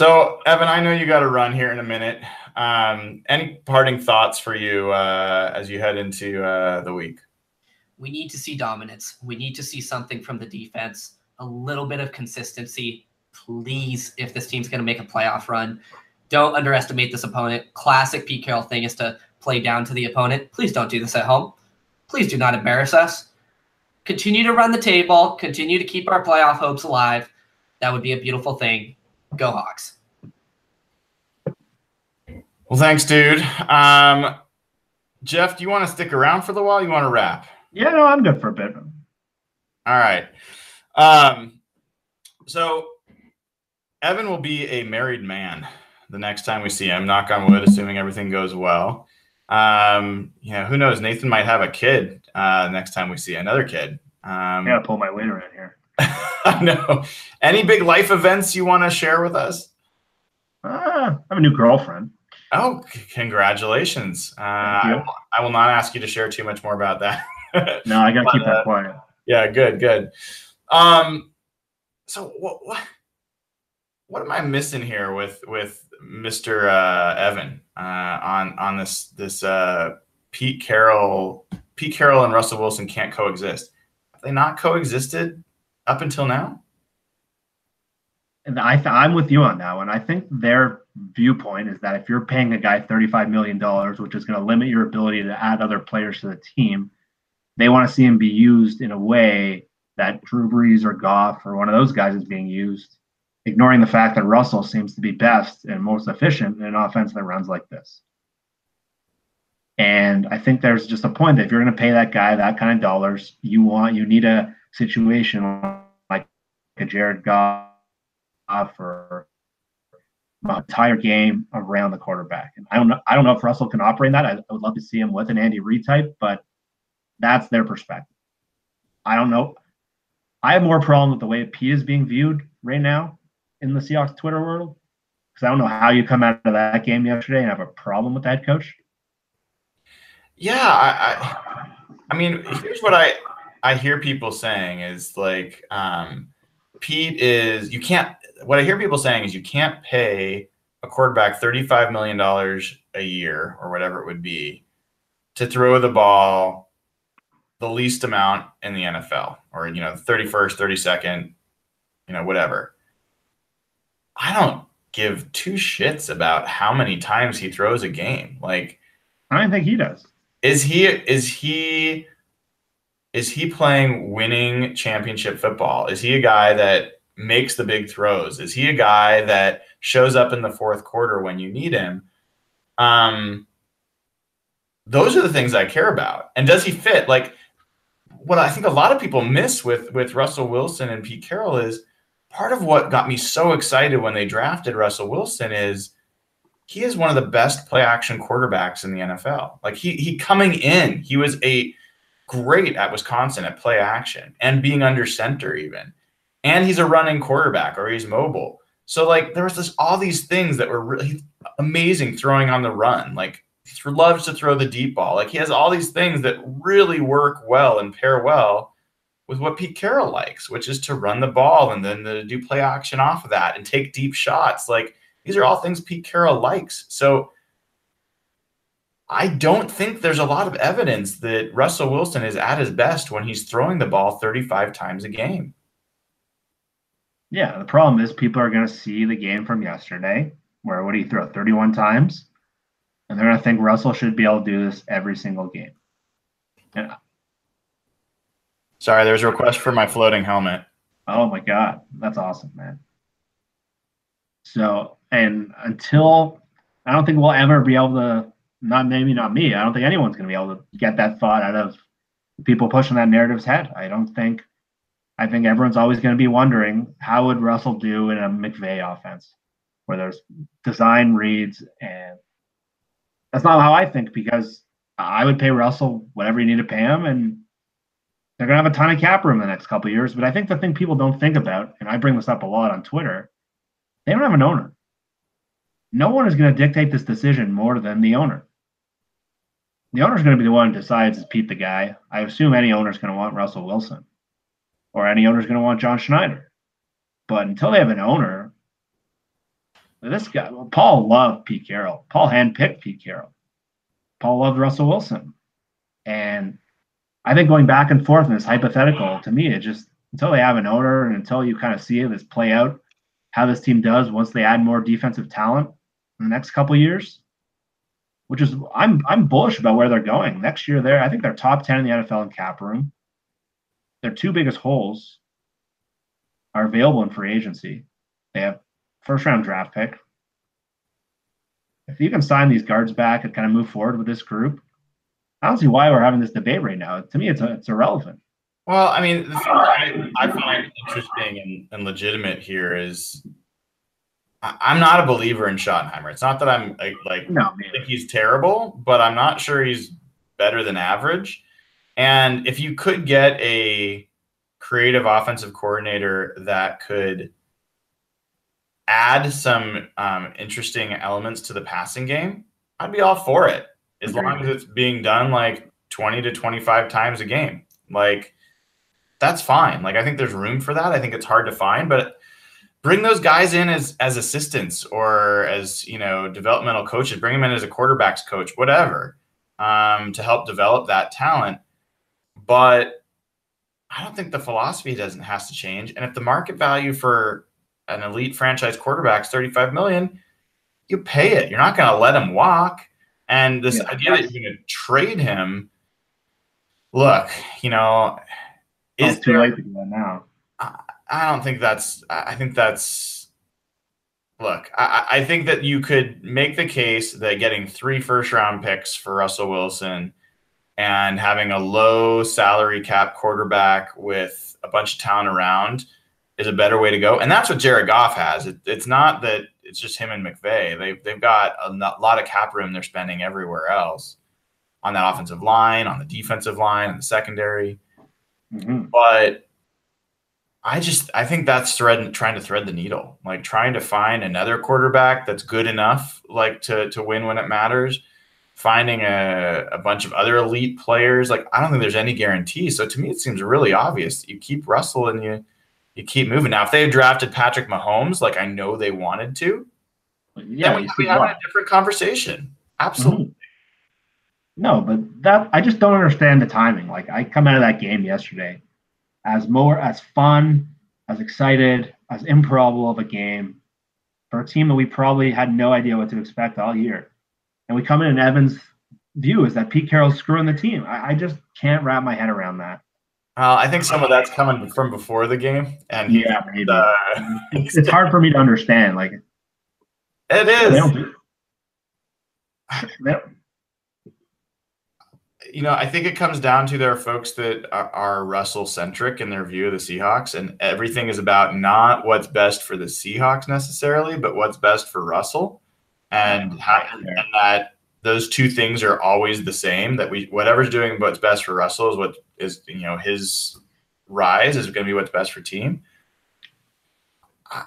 So, Evan, I know you got to run here in a minute. Um, any parting thoughts for you uh, as you head into uh, the week? We need to see dominance. We need to see something from the defense, a little bit of consistency. Please, if this team's going to make a playoff run, don't underestimate this opponent. Classic Pete Carroll thing is to play down to the opponent. Please don't do this at home. Please do not embarrass us. Continue to run the table, continue to keep our playoff hopes alive. That would be a beautiful thing. Go Hawks. Well, thanks, dude. Um, Jeff, do you want to stick around for the while? You want to wrap? Yeah, no, I'm good for a bit. All right. Um, so Evan will be a married man the next time we see him. Knock on wood, assuming everything goes well. Um, know, who knows? Nathan might have a kid uh, next time we see another kid. Um, I gotta pull my weight around here. I know. Any big life events you want to share with us? Uh, I have a new girlfriend. Oh, c- congratulations! Uh, I, will, I will not ask you to share too much more about that. No, I gotta But, keep uh, that quiet. yeah, good, good. Um, so what what what am I missing here with with Mister uh, Evan uh, on on this this uh, Pete Carroll Pete Carroll and Russell Wilson can't coexist? Have they not coexisted up until now? And I th- I'm with you on that one. I think their viewpoint is that if you're paying a guy $35 million, which is going to limit your ability to add other players to the team, they want to see him be used in a way that Drew Brees or Goff or one of those guys is being used, ignoring the fact that Russell seems to be best and most efficient in an offense that runs like this. And I think there's just a point that if you're going to pay that guy that kind of dollars, you want you need a situation like a Jared Goff or my entire game around the quarterback. And I don't know. I don't know if Russell can operate that. I, I would love to see him with an Andy Reid type, but that's their perspective. I don't know. I have more problem with the way Pete is being viewed right now in the Seahawks Twitter world because I don't know how you come out of that game yesterday and have a problem with that coach. Yeah, I, I, I mean, here's what I I hear people saying is like, um, Pete is you can't. What I hear people saying is you can't pay a quarterback thirty five million dollars a year or whatever it would be to throw the ball the least amount in the NFL or you know thirty first, thirty second, you know whatever. I don't give two shits about how many times he throws a game. Like I don't think he does. is he is he is he playing winning championship football? Is he a guy that makes the big throws? Is he a guy that shows up in the fourth quarter when you need him? Um, those are the things I care about. And does he fit? Like what I think a lot of people miss with with Russell Wilson and Pete Carroll is part of what got me so excited when they drafted Russell Wilson is he is one of the best play action quarterbacks in the NFL. Like he he coming in, he was a great at Wisconsin at play action and being under center even. And he's a running quarterback or he's mobile. So like there was this all these things that were really amazing throwing on the run. Like he loves to throw the deep ball. Like he has all these things that really work well and pair well with what Pete Carroll likes, which is to run the ball and then do play action off of that and take deep shots. Like these are all things Pete Carroll likes. So I don't think there's a lot of evidence that Russell Wilson is at his best when he's throwing the ball 35 times a game. Yeah, the problem is people are going to see the game from yesterday, where what do you throw 31 times, and they're going to think Russell should be able to do this every single game. And Sorry, there's a request for my floating helmet. oh my god, that's awesome, man. So, and until I don't think we'll ever be able to, not maybe not me, I don't think anyone's going to be able to get that thought out of people pushing that narrative's head. I don't think. I think everyone's always going to be wondering how would Russell do in a McVay offense, where there's design reads, and that's not how I think because I would pay Russell whatever you need to pay him, and they're going to have a ton of cap room in the next couple years. But I think the thing people don't think about, and I bring this up a lot on Twitter, they don't have an owner. No one is going to dictate this decision more than the owner. The owner's going to be the one who decides is Pete the guy. I assume any owner's going to want Russell Wilson, or any owner's going to want John Schneider. But until they have an owner, This guy, well, Paul loved Pete Carroll. Paul handpicked Pete Carroll. Paul loved Russell Wilson. And I think going back and forth in this hypothetical, to me, it just until they have an owner and until you kind of see this play out, how this team does once they add more defensive talent in the next couple years, which is I'm I'm bullish about where they're going next year. There, I think they're top ten in the NFL in cap room. Their two biggest holes are available in free agency. They have first round draft pick. If you can sign these guards back and kind of move forward with this group, I don't see why we're having this debate right now. To me, it's it's irrelevant. Well, I mean, I, I find interesting and, and legitimate here is I, I'm not a believer in Schottenheimer. It's not that I'm like, like No, he's terrible, but I'm not sure he's better than average. And if you could get a creative offensive coordinator that could add some um, interesting elements to the passing game, I'd be all for it as Agreed. long as it's being done like 20 to 25 times a game. Like, that's fine. Like, I think there's room for that. I think it's hard to find, but bring those guys in as as assistants or as you know developmental coaches bring them in as a quarterbacks coach whatever um, to help develop that talent but i don't think the philosophy doesn't has to change and if the market value for an elite franchise quarterback is 35 million you pay it you're not going to let him walk and this Yeah. idea that you're going to trade him look you know It's is too late to do that now. I don't think that's. I think that's. Look, I, I think that you could make the case that getting three first round picks for Russell Wilson and having a low salary cap quarterback with a bunch of talent around is a better way to go. And that's what Jared Goff has. It, it's not that it's just him and McVay. They've, they've got a lot of cap room they're spending everywhere else on that offensive line, on the defensive line, and the secondary hmm but I just I think that's thread trying to thread the needle, like trying to find another quarterback that's good enough, like to to win when it matters. Finding a, a bunch of other elite players, like I don't think there's any guarantee. So to me, it seems really obvious. You keep Russell and you you keep moving. Now, if they drafted Patrick Mahomes, like I know they wanted to, Yeah, then we we have a different conversation. Absolutely. Mhm. No, but that I just don't understand the timing. Like I come out of that game yesterday as more as fun, as excited, as improbable of a game for a team that we probably had no idea what to expect all year. And we come in and Evans' view is that Pete Carroll's screwing the team. I, I just can't wrap my head around that. Uh, I think some of that's coming from before the game, and he, Yeah, uh, It's, it's hard for me to understand. Like it is. they don't do, they don't- you know, I think it comes down to there are folks that are, are Russell centric in their view of the Seahawks, and everything is about not what's best for the Seahawks necessarily, but what's best for Russell, and how, and that those two things are always the same. That we whatever's doing what's best for Russell is what is you know his rise is going to be what's best for team. I,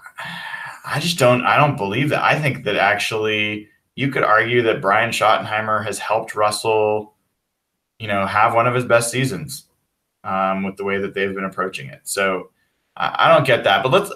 I just don't I don't believe that. I think that actually you could argue that Brian Schottenheimer has helped Russell you know, have one of his best seasons um, with the way that they've been approaching it. So I, I don't get that. But let's